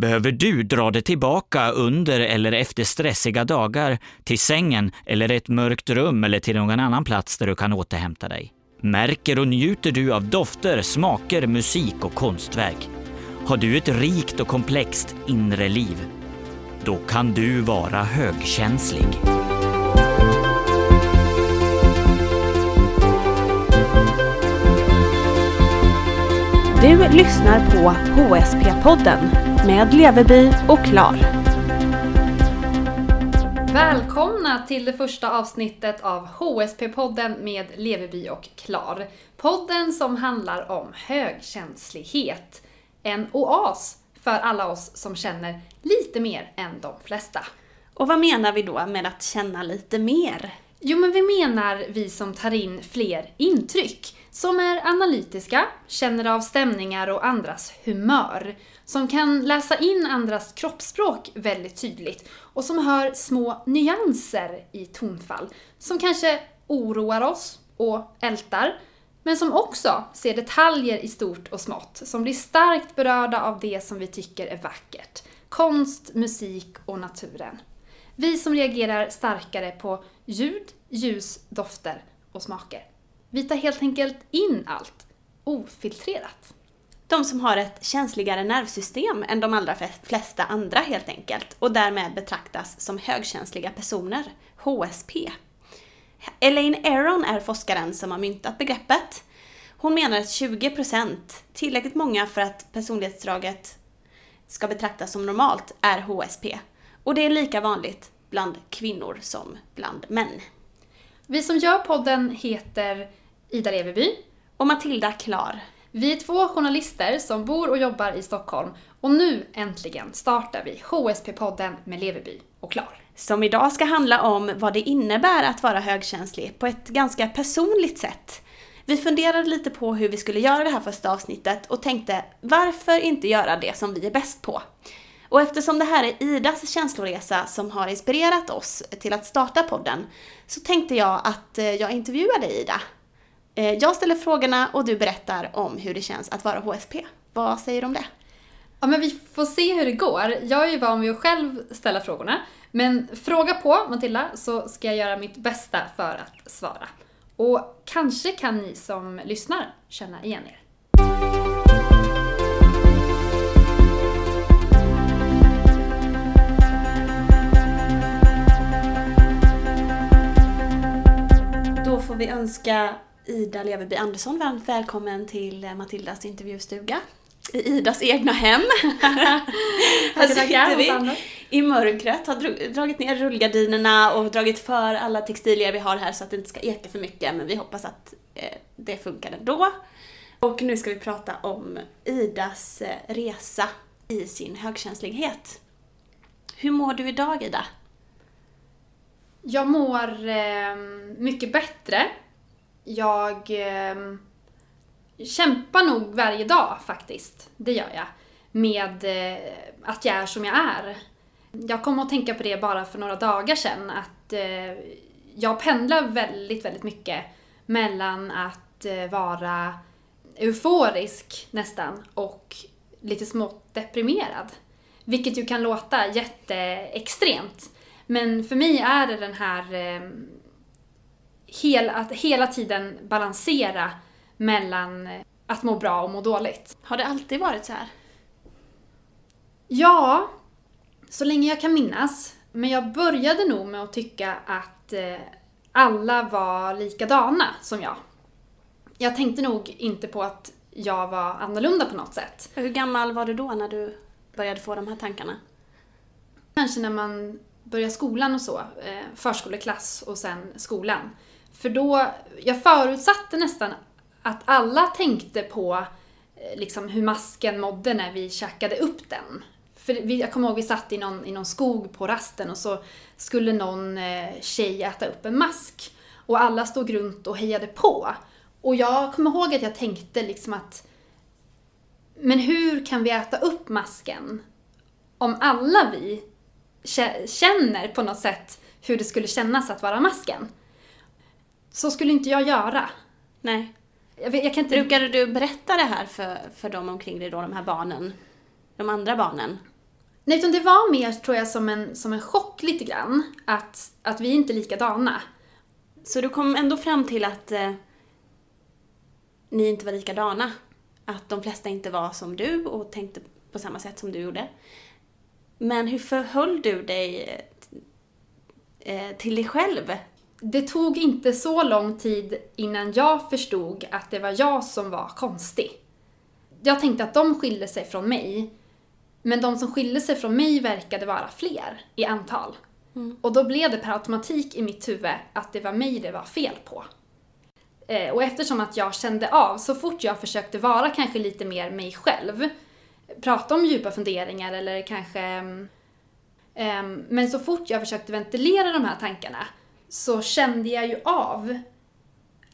Behöver du dra dig tillbaka under eller efter stressiga dagar till sängen eller ett mörkt rum eller till någon annan plats där du kan återhämta dig? Märker och njuter du av dofter, smaker, musik och konstverk? Har du ett rikt och komplext inre liv? Då kan du vara högkänslig. Du lyssnar på HSP-podden med Leveby och Klar. Välkomna till det första avsnittet av HSP-podden med Leveby och Klar. Podden som handlar om högkänslighet. En oas för alla oss som känner lite mer än de flesta. Och vad menar vi då med att känna lite mer? Jo, men vi menar vi som tar in fler intryck. Som är analytiska, känner av stämningar och andras humör. Som kan läsa in andras kroppsspråk väldigt tydligt. Och som hör små nyanser i tonfall. Som kanske oroar oss och ältar. Men som också ser detaljer i stort och smått. Som blir starkt berörda av det som vi tycker är vackert. Konst, musik och naturen. Vi som reagerar starkare på ljud, ljus, dofter och smaker. Vi tar helt enkelt in allt, ofiltrerat. De som har ett känsligare nervsystem än de allra flesta andra helt enkelt och därmed betraktas som högkänsliga personer, HSP. Elaine Aron är forskaren som har myntat begreppet. Hon menar att 20%, tillräckligt många för att personlighetsdraget ska betraktas som normalt, är HSP. Och det är lika vanligt bland kvinnor som bland män. Vi som gör podden heter Ida Leveby och Matilda Klar. Vi är två journalister som bor och jobbar i Stockholm och nu äntligen startar vi HSP-podden med Leveby och Klar. Som idag ska handla om vad det innebär att vara högkänslig på ett ganska personligt sätt. Vi funderade lite på hur vi skulle göra det här första avsnittet och tänkte varför inte göra det som vi är bäst på? Och eftersom det här är Idas känsloresa som har inspirerat oss till att starta podden så tänkte jag att eh, jag intervjuar dig Ida. Eh, jag ställer frågorna och du berättar om hur det känns att vara HSP. Vad säger du om det? Ja, men vi får se hur det går. Jag är ju van vid att själv ställa frågorna. Men fråga på Matilda så ska jag göra mitt bästa för att svara. Och kanske kan ni som lyssnar känna igen er. Önska Ida Leveby Andersson varmt välkommen till Matildas intervjustuga. I Idas egna hem. här sitter vi i mörkret, har dragit ner rullgardinerna och dragit för alla textilier vi har här så att det inte ska eka för mycket, men vi hoppas att eh, det funkar ändå. Och nu ska vi prata om Idas eh, resa i sin högkänslighet. Hur mår du idag, Ida? Jag mår eh, mycket bättre. Jag eh, kämpar nog varje dag faktiskt. Det gör jag. Med eh, att jag är som jag är. Jag kom att tänka på det bara för några dagar sedan att eh, jag pendlar väldigt, väldigt mycket mellan att eh, vara euforisk nästan och lite smått deprimerad. Vilket ju kan låta jätteextremt. Men för mig är det den här eh, hel, att hela tiden balansera mellan att må bra och må dåligt. Har det alltid varit så här? Ja, så länge jag kan minnas. Men jag började nog med att tycka att eh, alla var likadana som jag. Jag tänkte nog inte på att jag var annorlunda på något sätt. Hur gammal var du då när du började få de här tankarna? Kanske när man börjar skolan och så, eh, förskoleklass och sen skolan. För då, jag förutsatte nästan att alla tänkte på eh, liksom hur masken mådde när vi käkade upp den. För vi, jag kommer ihåg vi satt i någon, i någon skog på rasten och så skulle någon eh, tjej äta upp en mask. Och alla stod runt och hejade på. Och jag kommer ihåg att jag tänkte liksom att men hur kan vi äta upp masken om alla vi känner på något sätt hur det skulle kännas att vara masken? Så skulle inte jag göra. Nej. Jag, jag kan inte... Brukade du berätta det här för, för dem omkring dig då, de här barnen? De andra barnen? Nej, utan det var mer tror jag som en, som en chock lite grann. Att, att vi inte är likadana. Så du kom ändå fram till att eh, ni inte var likadana? Att de flesta inte var som du och tänkte på samma sätt som du gjorde. Men hur förhöll du dig eh, till dig själv? Det tog inte så lång tid innan jag förstod att det var jag som var konstig. Jag tänkte att de skilde sig från mig, men de som skilde sig från mig verkade vara fler i antal. Mm. Och då blev det per automatik i mitt huvud att det var mig det var fel på. Eh, och eftersom att jag kände av, så fort jag försökte vara kanske lite mer mig själv, prata om djupa funderingar eller kanske... Um, men så fort jag försökte ventilera de här tankarna så kände jag ju av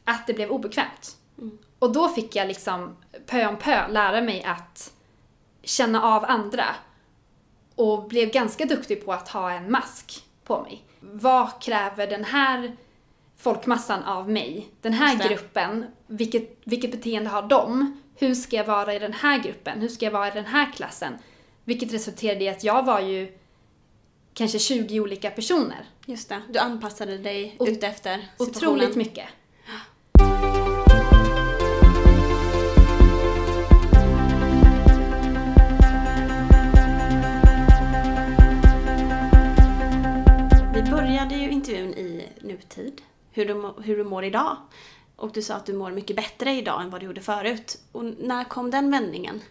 att det blev obekvämt. Mm. Och då fick jag liksom pö om pö lära mig att känna av andra och blev ganska duktig på att ha en mask på mig. Vad kräver den här folkmassan av mig? Den här gruppen, vilket, vilket beteende har de? hur ska jag vara i den här gruppen? Hur ska jag vara i den här klassen? Vilket resulterade i att jag var ju kanske 20 olika personer. Just det, du anpassade dig o utefter situationen. Otroligt mycket. Vi började ju intervjun i nutid, hur du, hur du mår idag. Och du sa att du mår mycket bättre idag än vad du gjorde förut. Och när kom den vändningen?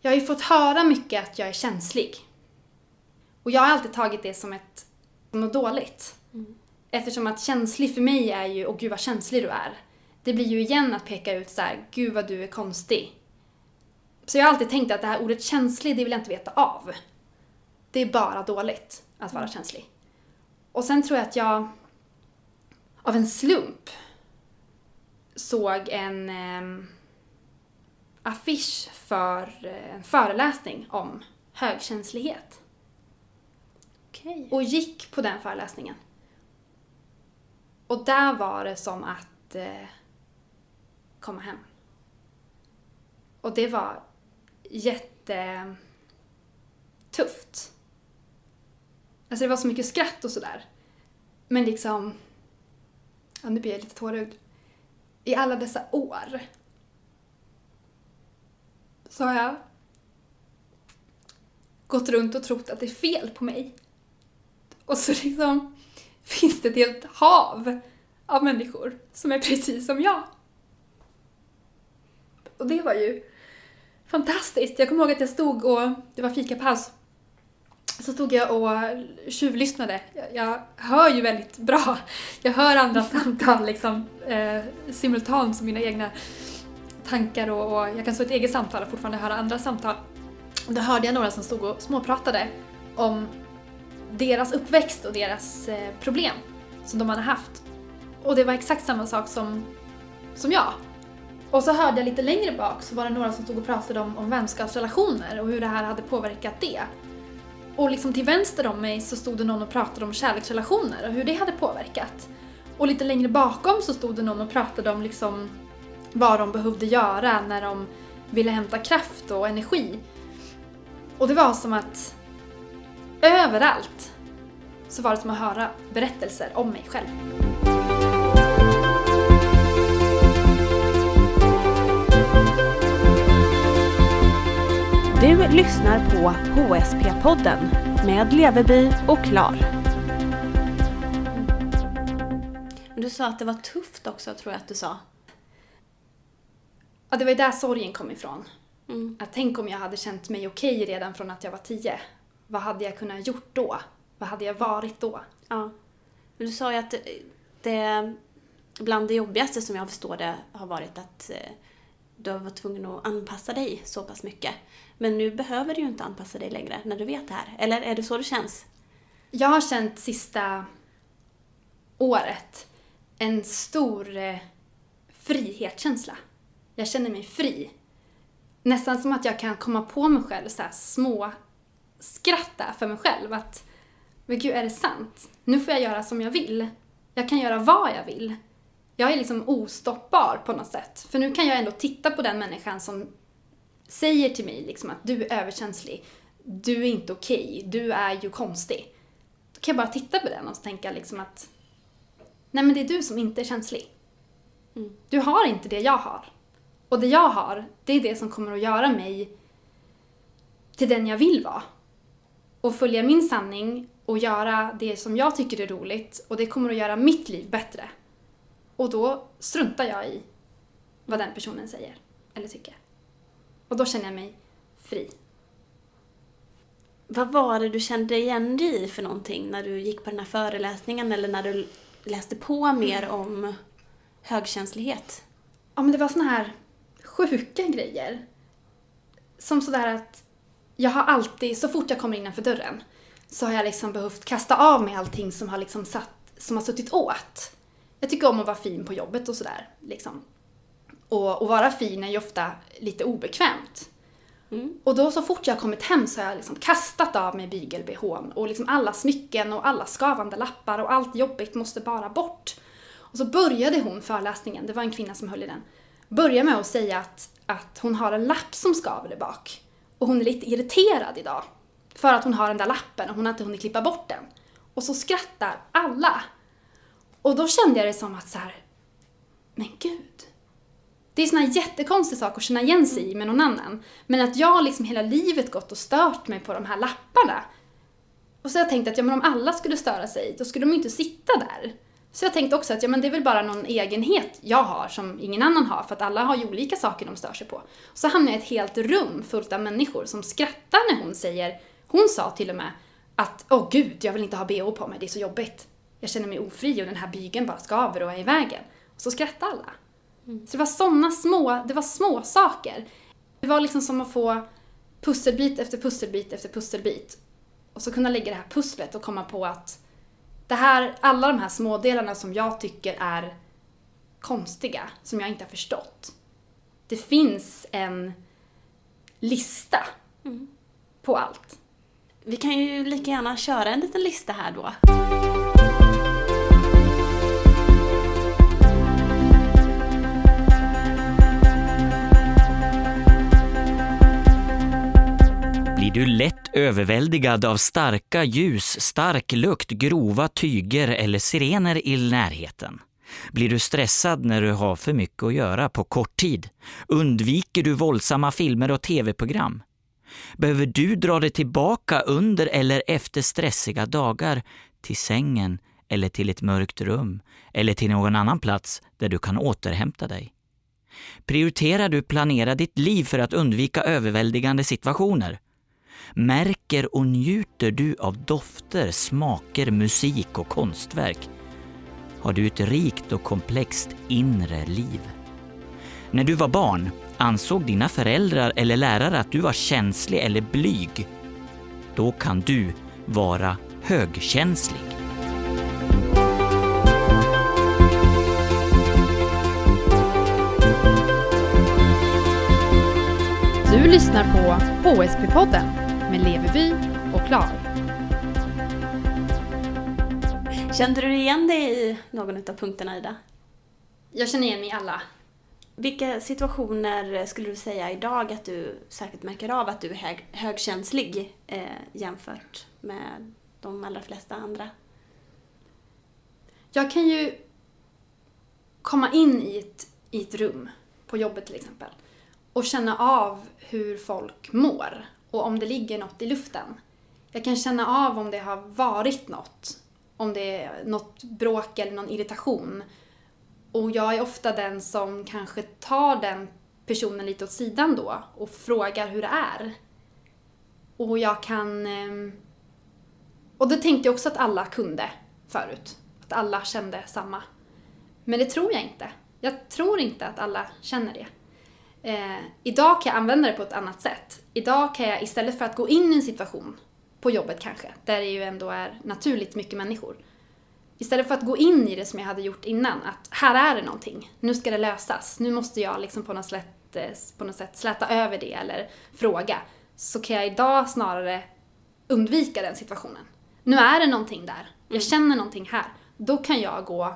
Jag har ju fått höra mycket att jag är känslig. Och jag har alltid tagit det som ett, som något dåligt. Mm. Eftersom att känslig för mig är ju, åh gud vad känslig du är. Det blir ju igen att peka ut så här, gud vad du är konstig. Så jag har alltid tänkt att det här ordet känslig, det vill jag inte veta av. Det är bara dåligt att vara känslig. Och sen tror jag att jag av en slump såg en eh, affisch för eh, en föreläsning om högkänslighet. Okay. Och gick på den föreläsningen. Och där var det som att eh, komma hem. Och det var jättetufft. Alltså det var så mycket skratt och sådär. Men liksom ja, nu blir jag lite tårögd, i alla dessa år så har jag gått runt och trott att det är fel på mig. Och så liksom finns det ett helt hav av människor som är precis som jag. Och det var ju fantastiskt. Jag kommer ihåg att jag stod och det var fikapaus så stod jag och tjuvlyssnade. Jag, jag hör ju väldigt bra. Jag hör andra samtal liksom eh, simultant som mina egna tankar och, och, jag kan stå i ett eget samtal och fortfarande höra andra samtal. Då hörde jag några som stod och småpratade om deras uppväxt och deras eh, problem som de hade haft. Och det var exakt samma sak som, som jag. Och så hörde jag lite längre bak så var det några som stod och pratade om, om vänskapsrelationer och hur det här hade påverkat det. Och liksom till vänster om mig så stod det någon och pratade om kärleksrelationer och hur det hade påverkat. Och lite längre bakom så stod det någon och pratade om liksom vad de behövde göra när de ville hämta kraft och energi. Och det var som att överallt så var det som att höra berättelser om mig själv. Du lyssnar på HSP-podden med Leveby och Klar. Du sa att det var tufft också, tror jag att du sa. Ja, det var ju där sorgen kom ifrån. Mm. Att tänk om jag hade känt mig okej okay redan från att jag var tio. Vad hade jag kunnat gjort då? Vad hade jag varit då? Ja. Men du sa ju att det, bland det jobbigaste som jag förstår det har varit att eh, du har varit tvungen att anpassa dig så pass mycket. Men nu behöver du ju inte anpassa dig längre när du vet det här. Eller är det så det känns? Jag har känt sista året en stor eh, frihetskänsla. Jag känner mig fri. Nästan som att jag kan komma på mig själv så små skratta för mig själv. Att, men gud, är det sant? Nu får jag göra som jag vill. Jag kan göra vad jag vill. Jag är liksom ostoppbar på något sätt. För nu kan jag ändå titta på den människan som säger till mig liksom att du är överkänslig, du är inte okej, okay, du är ju konstig. Då kan jag bara titta på den och tänka liksom att nej men det är du som inte är känslig. Mm. Du har inte det jag har. Och det jag har, det är det som kommer att göra mig till den jag vill vara. Och följa min sanning och göra det som jag tycker är roligt och det kommer att göra mitt liv bättre. Och då struntar jag i vad den personen säger eller tycker. Och då känner jag mig fri. Vad var det du kände igen dig i för någonting när du gick på den här föreläsningen eller när du läste på mer mm. om högkänslighet? Ja, men det var såna här sjuka grejer. Som sådär att jag har alltid, så fort jag kommer innanför dörren, så har jag liksom behövt kasta av mig allting som har liksom satt, som har suttit åt. Jag tycker om att vara fin på jobbet och sådär. Liksom. Och att vara fin är ju ofta lite obekvämt. Mm. Och då så fort jag har kommit hem så har jag liksom kastat av mig bygel-bhn och liksom alla smycken och alla skavande lappar och allt jobbigt måste bara bort. Och så började hon föreläsningen, det var en kvinna som höll i den, börja med att säga att, att hon har en lapp som skaver där bak. Och hon är lite irriterad idag. För att hon har den där lappen och hon har inte hunnit klippa bort den. Och så skrattar alla. Och då kände jag det som att så här, men gud. Det är såna här jättekonstiga saker att känna igen sig i med någon annan. Men att jag liksom hela livet gått och stört mig på de här lapparna. Och så har jag tänkt att ja, men om alla skulle störa sig, då skulle de ju inte sitta där. Så jag tänkte också att ja, men det är väl bara någon egenhet jag har som ingen annan har, för att alla har ju olika saker de stör sig på. Så hamnade jag i ett helt rum fullt av människor som skrattar när hon säger, hon sa till och med att åh oh, gud, jag vill inte ha bh på mig, det är så jobbigt. Jag känner mig ofri och den här bygeln bara skaver och är i vägen. Och så skrattar alla. Mm. Så det var såna små, det var små saker. Det var liksom som att få pusselbit efter pusselbit efter pusselbit. Och så kunna lägga det här pusslet och komma på att det här, alla de här smådelarna som jag tycker är konstiga, som jag inte har förstått. Det finns en lista mm. på allt. Vi kan ju lika gärna köra en liten lista här då. Du lätt överväldigad av starka ljus, stark lukt, grova tyger eller sirener i närheten? Blir du stressad när du har för mycket att göra på kort tid? Undviker du våldsamma filmer och tv-program? Behöver du dra dig tillbaka under eller efter stressiga dagar till sängen eller till ett mörkt rum eller till någon annan plats där du kan återhämta dig? Prioriterar du planera ditt liv för att undvika överväldigande situationer? Märker och njuter du av dofter, smaker, musik och konstverk? Har du ett rikt och komplext inre liv? När du var barn, ansåg dina föräldrar eller lärare att du var känslig eller blyg? Då kan du vara högkänslig. Du lyssnar på HSP-podden med Leveby och Klar. Kände du igen dig i någon av punkterna, Ida? Jag känner igen mig i alla. Vilka situationer skulle du säga idag att du särskilt märker av att du är hög, högkänslig eh, jämfört med de allra flesta andra? Jag kan ju komma in i ett, i ett rum, på jobbet till exempel, och känna av hur folk mår och om det ligger något i luften. Jag kan känna av om det har varit något. Om det är något bråk eller någon irritation. Och jag är ofta den som kanske tar den personen lite åt sidan då och frågar hur det är. Och jag kan... Ehm, och det tänkte jag också att alla kunde förut. Att alla kände samma. Men det tror jag inte. Jag tror inte att alla känner det. Eh, idag kan jag använda det på ett annat sätt. Idag kan jag istället för att gå in i en situation, på jobbet kanske, där det ju ändå är naturligt mycket människor. Istället för att gå in i det som jag hade gjort innan, att här är det någonting, nu ska det lösas, nu måste jag liksom på något sätt, eh, på något sätt släta över det eller fråga, så kan jag idag snarare undvika den situationen. Nu är det någonting där, jag mm. känner någonting här, då kan jag gå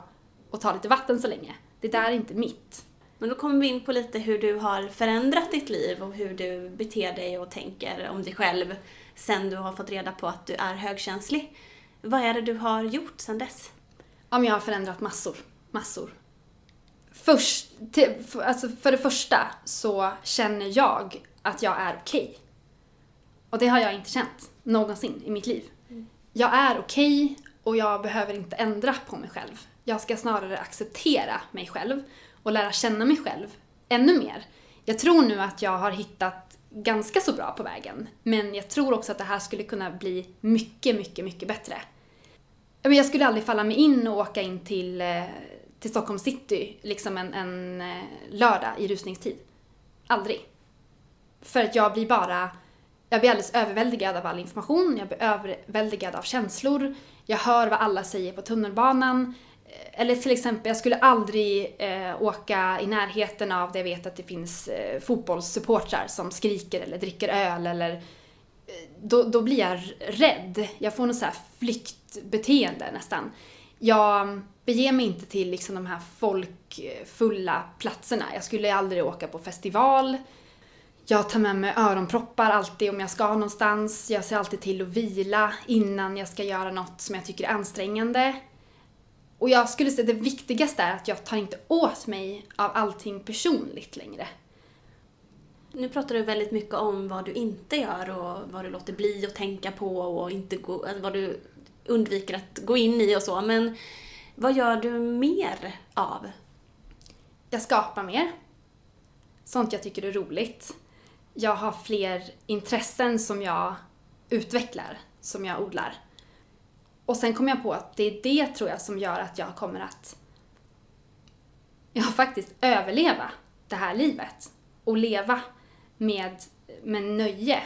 och ta lite vatten så länge. Det där är inte mitt. Men då kommer vi in på lite hur du har förändrat ditt liv och hur du beter dig och tänker om dig själv sen du har fått reda på att du är högkänslig. Vad är det du har gjort sen dess? Ja, jag har förändrat massor. Massor. Först, till, alltså för det första så känner jag att jag är okej. Okay. Och det har jag inte känt någonsin i mitt liv. Mm. Jag är okej okay och jag behöver inte ändra på mig själv. Jag ska snarare acceptera mig själv och lära känna mig själv ännu mer. Jag tror nu att jag har hittat ganska så bra på vägen, men jag tror också att det här skulle kunna bli mycket, mycket, mycket bättre. Jag skulle aldrig falla mig in och åka in till, eh, till Stockholm city liksom en, en eh, lördag i rusningstid. Aldrig. För att jag blir bara jag blir alldeles överväldigad av all information, jag blir överväldigad av känslor, jag hör vad alla säger på tunnelbanan. Eh, eller till exempel, jag skulle aldrig eh, åka i närheten av där jag vet att det finns eh, fotbollssupportrar som skriker eller dricker öl eller eh, då, då blir jag rädd. Jag får något så här flyktbeteende nästan. Jag beger mig inte till liksom de här folkfulla platserna. Jag skulle aldrig åka på festival. Jag tar med mig öronproppar alltid om jag ska någonstans. Jag ser alltid till att vila innan jag ska göra något som jag tycker är ansträngande. Och jag skulle säga det viktigaste är att jag tar inte åt mig av allting personligt längre. Nu pratar du väldigt mycket om vad du inte gör och vad du låter bli att tänka på och inte gå, alltså vad du undviker att gå in i och så. Men vad gör du mer av? Jag skapar mer. Sånt jag tycker är roligt jag har fler intressen som jag utvecklar, som jag odlar. Och sen kom jag på att det är det tror jag som gör att jag kommer att ja, faktiskt överleva det här livet och leva med, med nöje.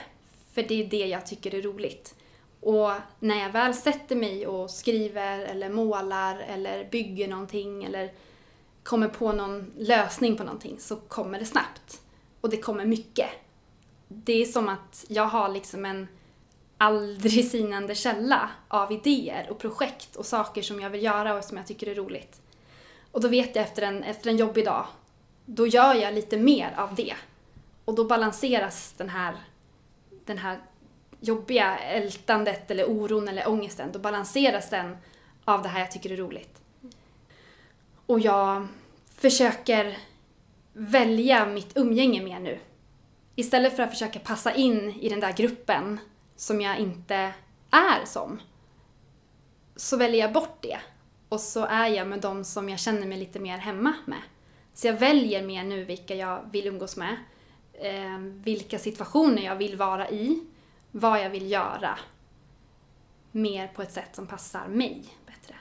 För det är det jag tycker är roligt. Och när jag väl sätter mig och skriver eller målar eller bygger någonting eller kommer på någon lösning på någonting så kommer det snabbt. Och det kommer mycket det är som att jag har liksom en aldrig sinande källa av idéer och projekt och saker som jag vill göra och som jag tycker är roligt. Och då vet jag efter en, efter en jobbig dag, då gör jag lite mer av det. Och då balanseras den här, den här jobbiga ältandet eller oron eller ångesten, då balanseras den av det här jag tycker är roligt. Och jag försöker välja mitt umgänge mer nu istället för att försöka passa in i den där gruppen som jag inte är som, så väljer jag bort det. Och så är jag med de som jag känner mig lite mer hemma med. Så jag väljer mer nu vilka jag vill umgås med, eh, vilka situationer jag vill vara i, vad jag vill göra. Mer på ett sätt som passar mig bättre.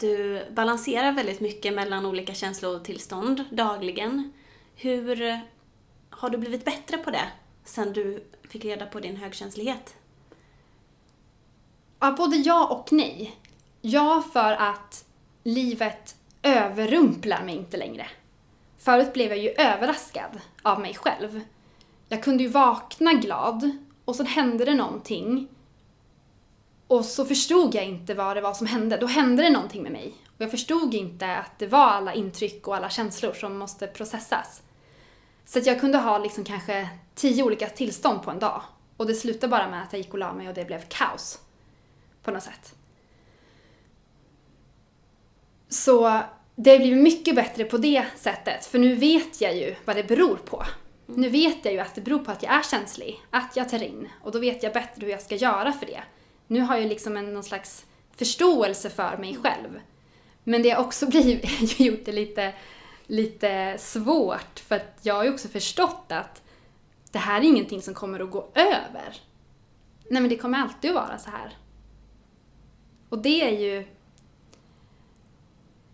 Du balanserar väldigt mycket mellan olika känslotillstånd dagligen. Hur har du blivit bättre på det sen du fick reda på din högkänslighet? Ja, både ja och nej. Ja, för att livet överrumplar mig inte längre. Förut blev jag ju överraskad av mig själv. Jag kunde ju vakna glad och så hände det någonting och så förstod jag inte vad det var som hände. Då hände det någonting med mig. Och jag förstod inte att det var alla intryck och alla känslor som måste processas. Så att jag kunde ha liksom kanske tio olika tillstånd på en dag. Och det slutade bara med att jag gick och la mig och det blev kaos. På något sätt. Så det har blivit mycket bättre på det sättet, för nu vet jag ju vad det beror på. Nu vet jag ju att det beror på att jag är känslig, att jag tar in, och då vet jag bättre hur jag ska göra för det nu har jag liksom en, någon slags förståelse för mig själv. Men det har också blivit, gjort det lite, lite svårt för att jag har ju också förstått att det här är ingenting som kommer att gå över. Nej men det kommer alltid att vara så här. Och det är ju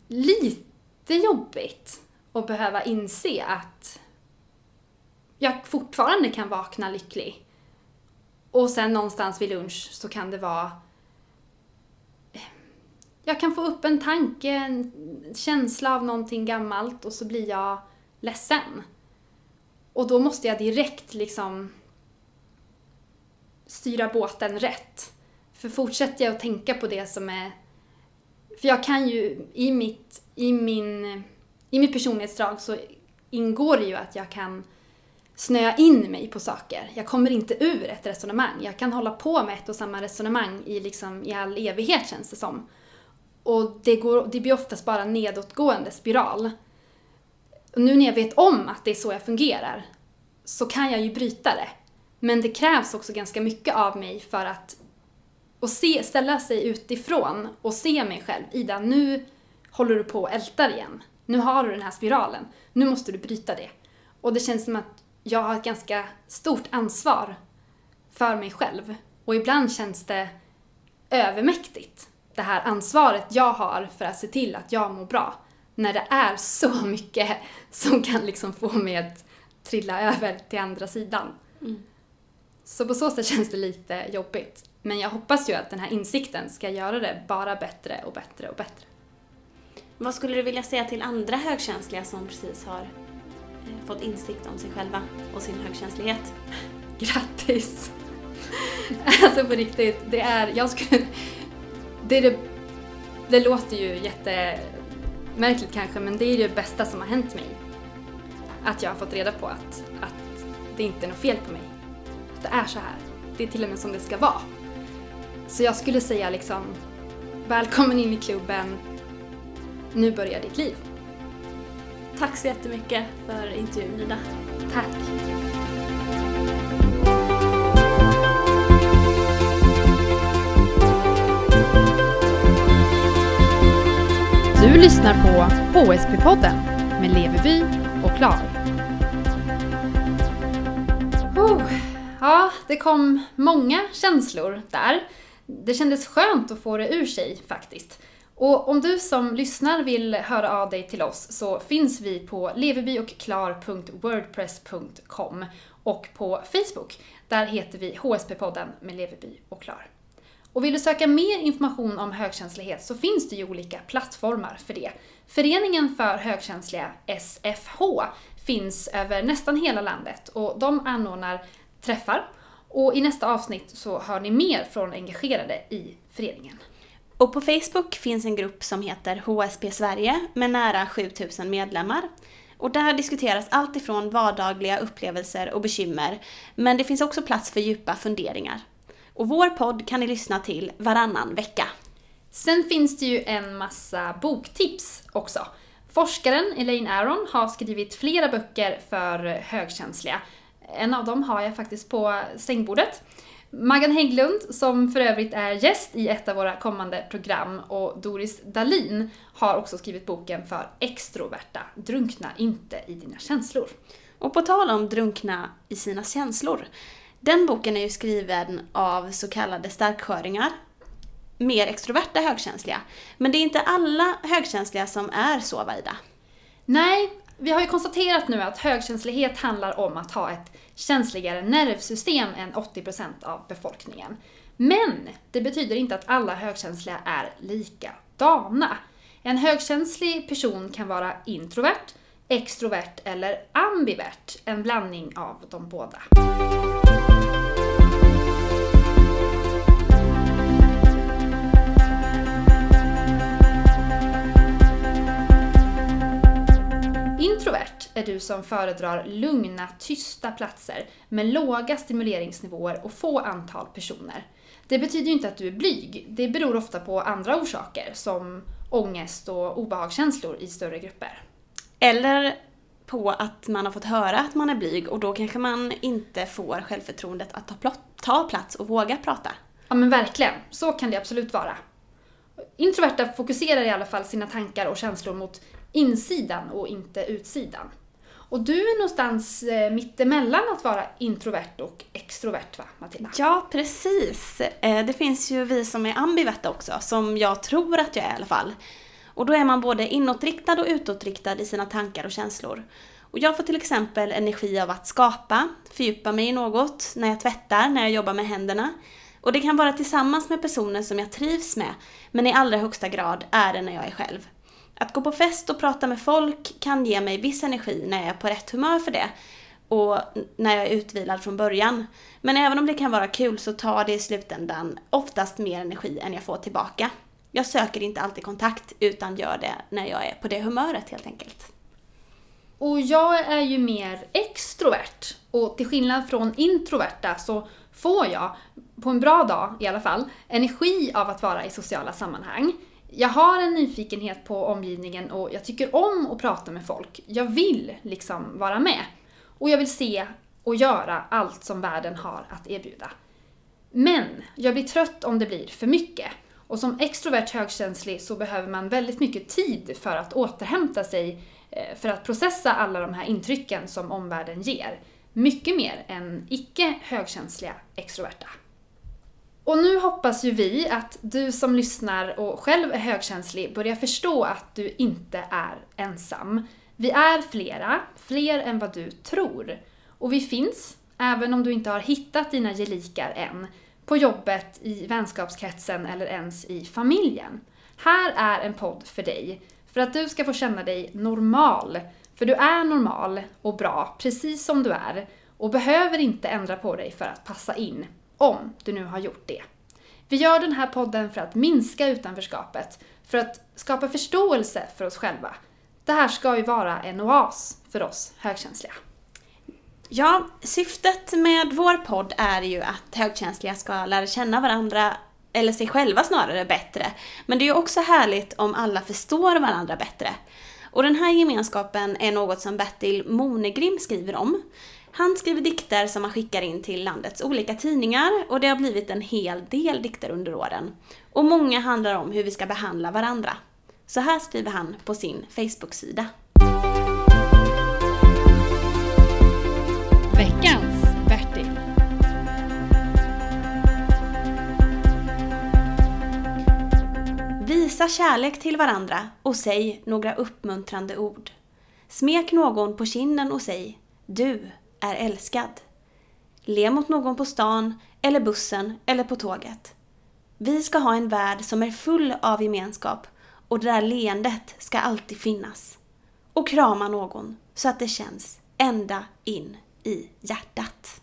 lite jobbigt att behöva inse att jag fortfarande kan vakna lycklig och sen någonstans vid lunch så kan det vara eh, jag kan få upp en tanke, en känsla av någonting gammalt och så blir jag ledsen. Och då måste jag direkt liksom styra båten rätt. För fortsätter jag att tänka på det som är... För jag kan ju i mitt, i min, i mitt personlighetsdrag så ingår det ju att jag kan snöa in mig på saker. Jag kommer inte ur ett resonemang. Jag kan hålla på med ett och samma resonemang i, liksom, i all evighet känns det som. Och det, går, det blir oftast bara en nedåtgående spiral. Och nu när jag vet om att det är så jag fungerar så kan jag ju bryta det. Men det krävs också ganska mycket av mig för att och se, ställa sig utifrån och se mig själv. Ida, nu håller du på och ältar igen. Nu har du den här spiralen. Nu måste du bryta det. Och det känns som att jag har ett ganska stort ansvar för mig själv. Och ibland känns det övermäktigt, det här ansvaret jag har för att se till att jag mår bra. När det är så mycket som kan liksom få mig att trilla över till andra sidan. Mm. Så på så sätt känns det lite jobbigt. Men jag hoppas ju att den här insikten ska göra det bara bättre och bättre och bättre. Vad skulle du vilja säga till andra högkänsliga som precis har fått insikt om sig själva och sin högkänslighet? Grattis! alltså på riktigt, det är, jag skulle, det, är det, det låter ju jättemärkligt kanske men det är det bästa som har hänt mig. Att jag har fått reda på att, att det inte är något fel på mig. Att det är så här. Det är till och med som det ska vara. Så jag skulle säga liksom, välkommen in i klubben, nu börjar ditt liv. Tack så jättemycket för intervjun Ida. Tack. Du lyssnar på HSP-podden med Leveby och Klar. Oh, ja, det kom många känslor där. Det kändes skönt att få det ur sig faktiskt. Och om du som lyssnar vill höra av dig till oss så finns vi på levebyochklar.wordpress.com och på Facebook. Där heter vi HSP-podden med Leveby och Klar. Och vill du söka mer information om högkänslighet så finns det ju olika plattformar för det. Föreningen för högkänsliga, SFH, finns över nästan hela landet och de anordnar träffar. Och i nästa avsnitt så hör ni mer från engagerade i föreningen. Och på Facebook finns en grupp som heter HSP Sverige med nära 7000 medlemmar. Och där diskuteras allt ifrån vardagliga upplevelser och bekymmer, men det finns också plats för djupa funderingar. Och vår podd kan ni lyssna till varannan vecka. Sen finns det ju en massa boktips också. Forskaren Elaine Aron har skrivit flera böcker för högkänsliga. En av dem har jag faktiskt på sängbordet. Maggan Hägglund, som för övrigt är gäst i ett av våra kommande program, och Doris Dalin har också skrivit boken för extroverta, Drunkna inte i dina känslor. Och på tal om drunkna i sina känslor. Den boken är ju skriven av så kallade starksköringar, mer extroverta högkänsliga. Men det är inte alla högkänsliga som är så, Vaida. Nej, vi har ju konstaterat nu att högkänslighet handlar om att ha ett känsligare nervsystem än 80% av befolkningen. Men det betyder inte att alla högkänsliga är likadana. En högkänslig person kan vara introvert, extrovert eller ambivert, en blandning av de båda. Introvert är du som föredrar lugna, tysta platser med låga stimuleringsnivåer och få antal personer. Det betyder ju inte att du är blyg. Det beror ofta på andra orsaker som ångest och obehagskänslor i större grupper. Eller på att man har fått höra att man är blyg och då kanske man inte får självförtroendet att ta, ta plats och våga prata. Ja men verkligen, så kan det absolut vara. Introverta fokuserar i alla fall sina tankar och känslor mot insidan och inte utsidan. Och du är någonstans eh, mittemellan att vara introvert och extrovert va, Matilda? Ja, precis. Eh, det finns ju vi som är ambiverta också, som jag tror att jag är i alla fall. Och då är man både inåtriktad och utåtriktad i sina tankar och känslor. Och jag får till exempel energi av att skapa, fördjupa mig i något, när jag tvättar, när jag jobbar med händerna. Och det kan vara tillsammans med personer som jag trivs med, men i allra högsta grad är det när jag är själv. Att gå på fest och prata med folk kan ge mig viss energi när jag är på rätt humör för det. och när jag är utvilad från början. Men även om det kan vara kul så tar det i slutändan oftast mer energi än jag får tillbaka. Jag söker inte alltid kontakt utan gör det när jag är på det humöret helt enkelt. Och jag är ju mer extrovert. Och till skillnad från introverta så får jag, på en bra dag i alla fall, energi av att vara i sociala sammanhang. Jag har en nyfikenhet på omgivningen och jag tycker om att prata med folk. Jag vill liksom vara med. Och jag vill se och göra allt som världen har att erbjuda. Men jag blir trött om det blir för mycket. Och som extrovert högkänslig så behöver man väldigt mycket tid för att återhämta sig eh, för att processa alla de här intrycken som omvärlden ger. Mycket mer än icke högkänsliga extroverta. Och nu hoppas ju vi att du som lyssnar och själv är högkänslig börjar förstå att du inte är ensam. Vi är flera, fler än vad du tror. Och vi finns, även om du inte har hittat dina gelikar än, på jobbet, i vänskapskretsen eller ens i familjen. Här är en podd för dig, för att du ska få känna dig normal. För du är normal och bra, precis som du är, och behöver inte ändra på dig för att passa in, om du nu har gjort det. Vi gör den här podden för att minska utanförskapet, för att skapa förståelse för oss själva. Det här ska ju vara en oas för oss högkänsliga. Ja, syftet med vår podd är ju att högkänsliga ska lära känna varandra, eller sig själva snarare, bättre. Men det är ju också härligt om alla förstår varandra bättre. Och den här gemenskapen är något som Bertil Monegrim skriver om. Han skriver dikter som han skickar in till landets olika tidningar och det har blivit en hel del dikter under åren. Och många handlar om hur vi ska behandla varandra. Så här skriver han på sin Facebook-sida. Veckans Bertil. Visa kärlek till varandra och säg några uppmuntrande ord. Smek någon på kinden och säg Du är älskad. Le mot någon på stan, eller bussen eller på tåget. Vi ska ha en värld som är full av gemenskap och det där leendet ska alltid finnas. Och krama någon så att det känns ända in i hjärtat.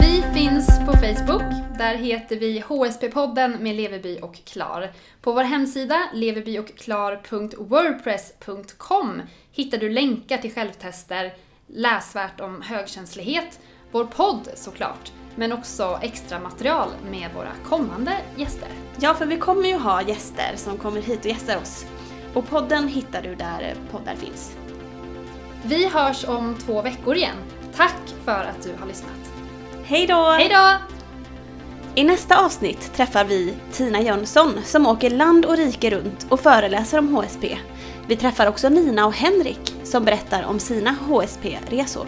Vi finns på Facebook. Där heter vi HSP-podden med Leveby och Klar. På vår hemsida levebyochklar.wordpress.com hittar du länkar till självtester, läsvärt om högkänslighet, vår podd såklart, men också extra material med våra kommande gäster. Ja, för vi kommer ju ha gäster som kommer hit och gästar oss. Och podden hittar du där poddar finns. Vi hörs om två veckor igen. Tack för att du har lyssnat. Hej då! Hej då! I nästa avsnitt träffar vi Tina Jönsson som åker land och rike runt och föreläser om HSP. Vi träffar också Nina och Henrik som berättar om sina HSP-resor.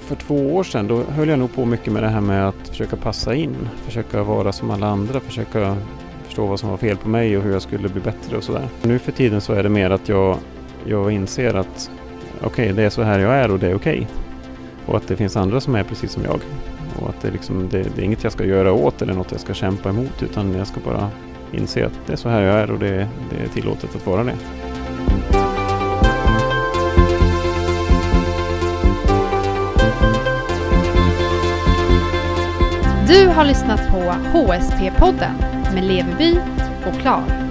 För två år sedan då höll jag nog på mycket med det här med att försöka passa in, försöka vara som alla andra, försöka förstå vad som var fel på mig och hur jag skulle bli bättre och sådär. Nu för tiden så är det mer att jag, jag inser att okej, okay, det är så här jag är och det är okej. Okay. Och att det finns andra som är precis som jag. Och att det, liksom, det, det är inget jag ska göra åt eller något jag ska kämpa emot utan jag ska bara inse att det är så här jag är och det, det är tillåtet att vara det. Du har lyssnat på HSP-podden med Leveby och Klar.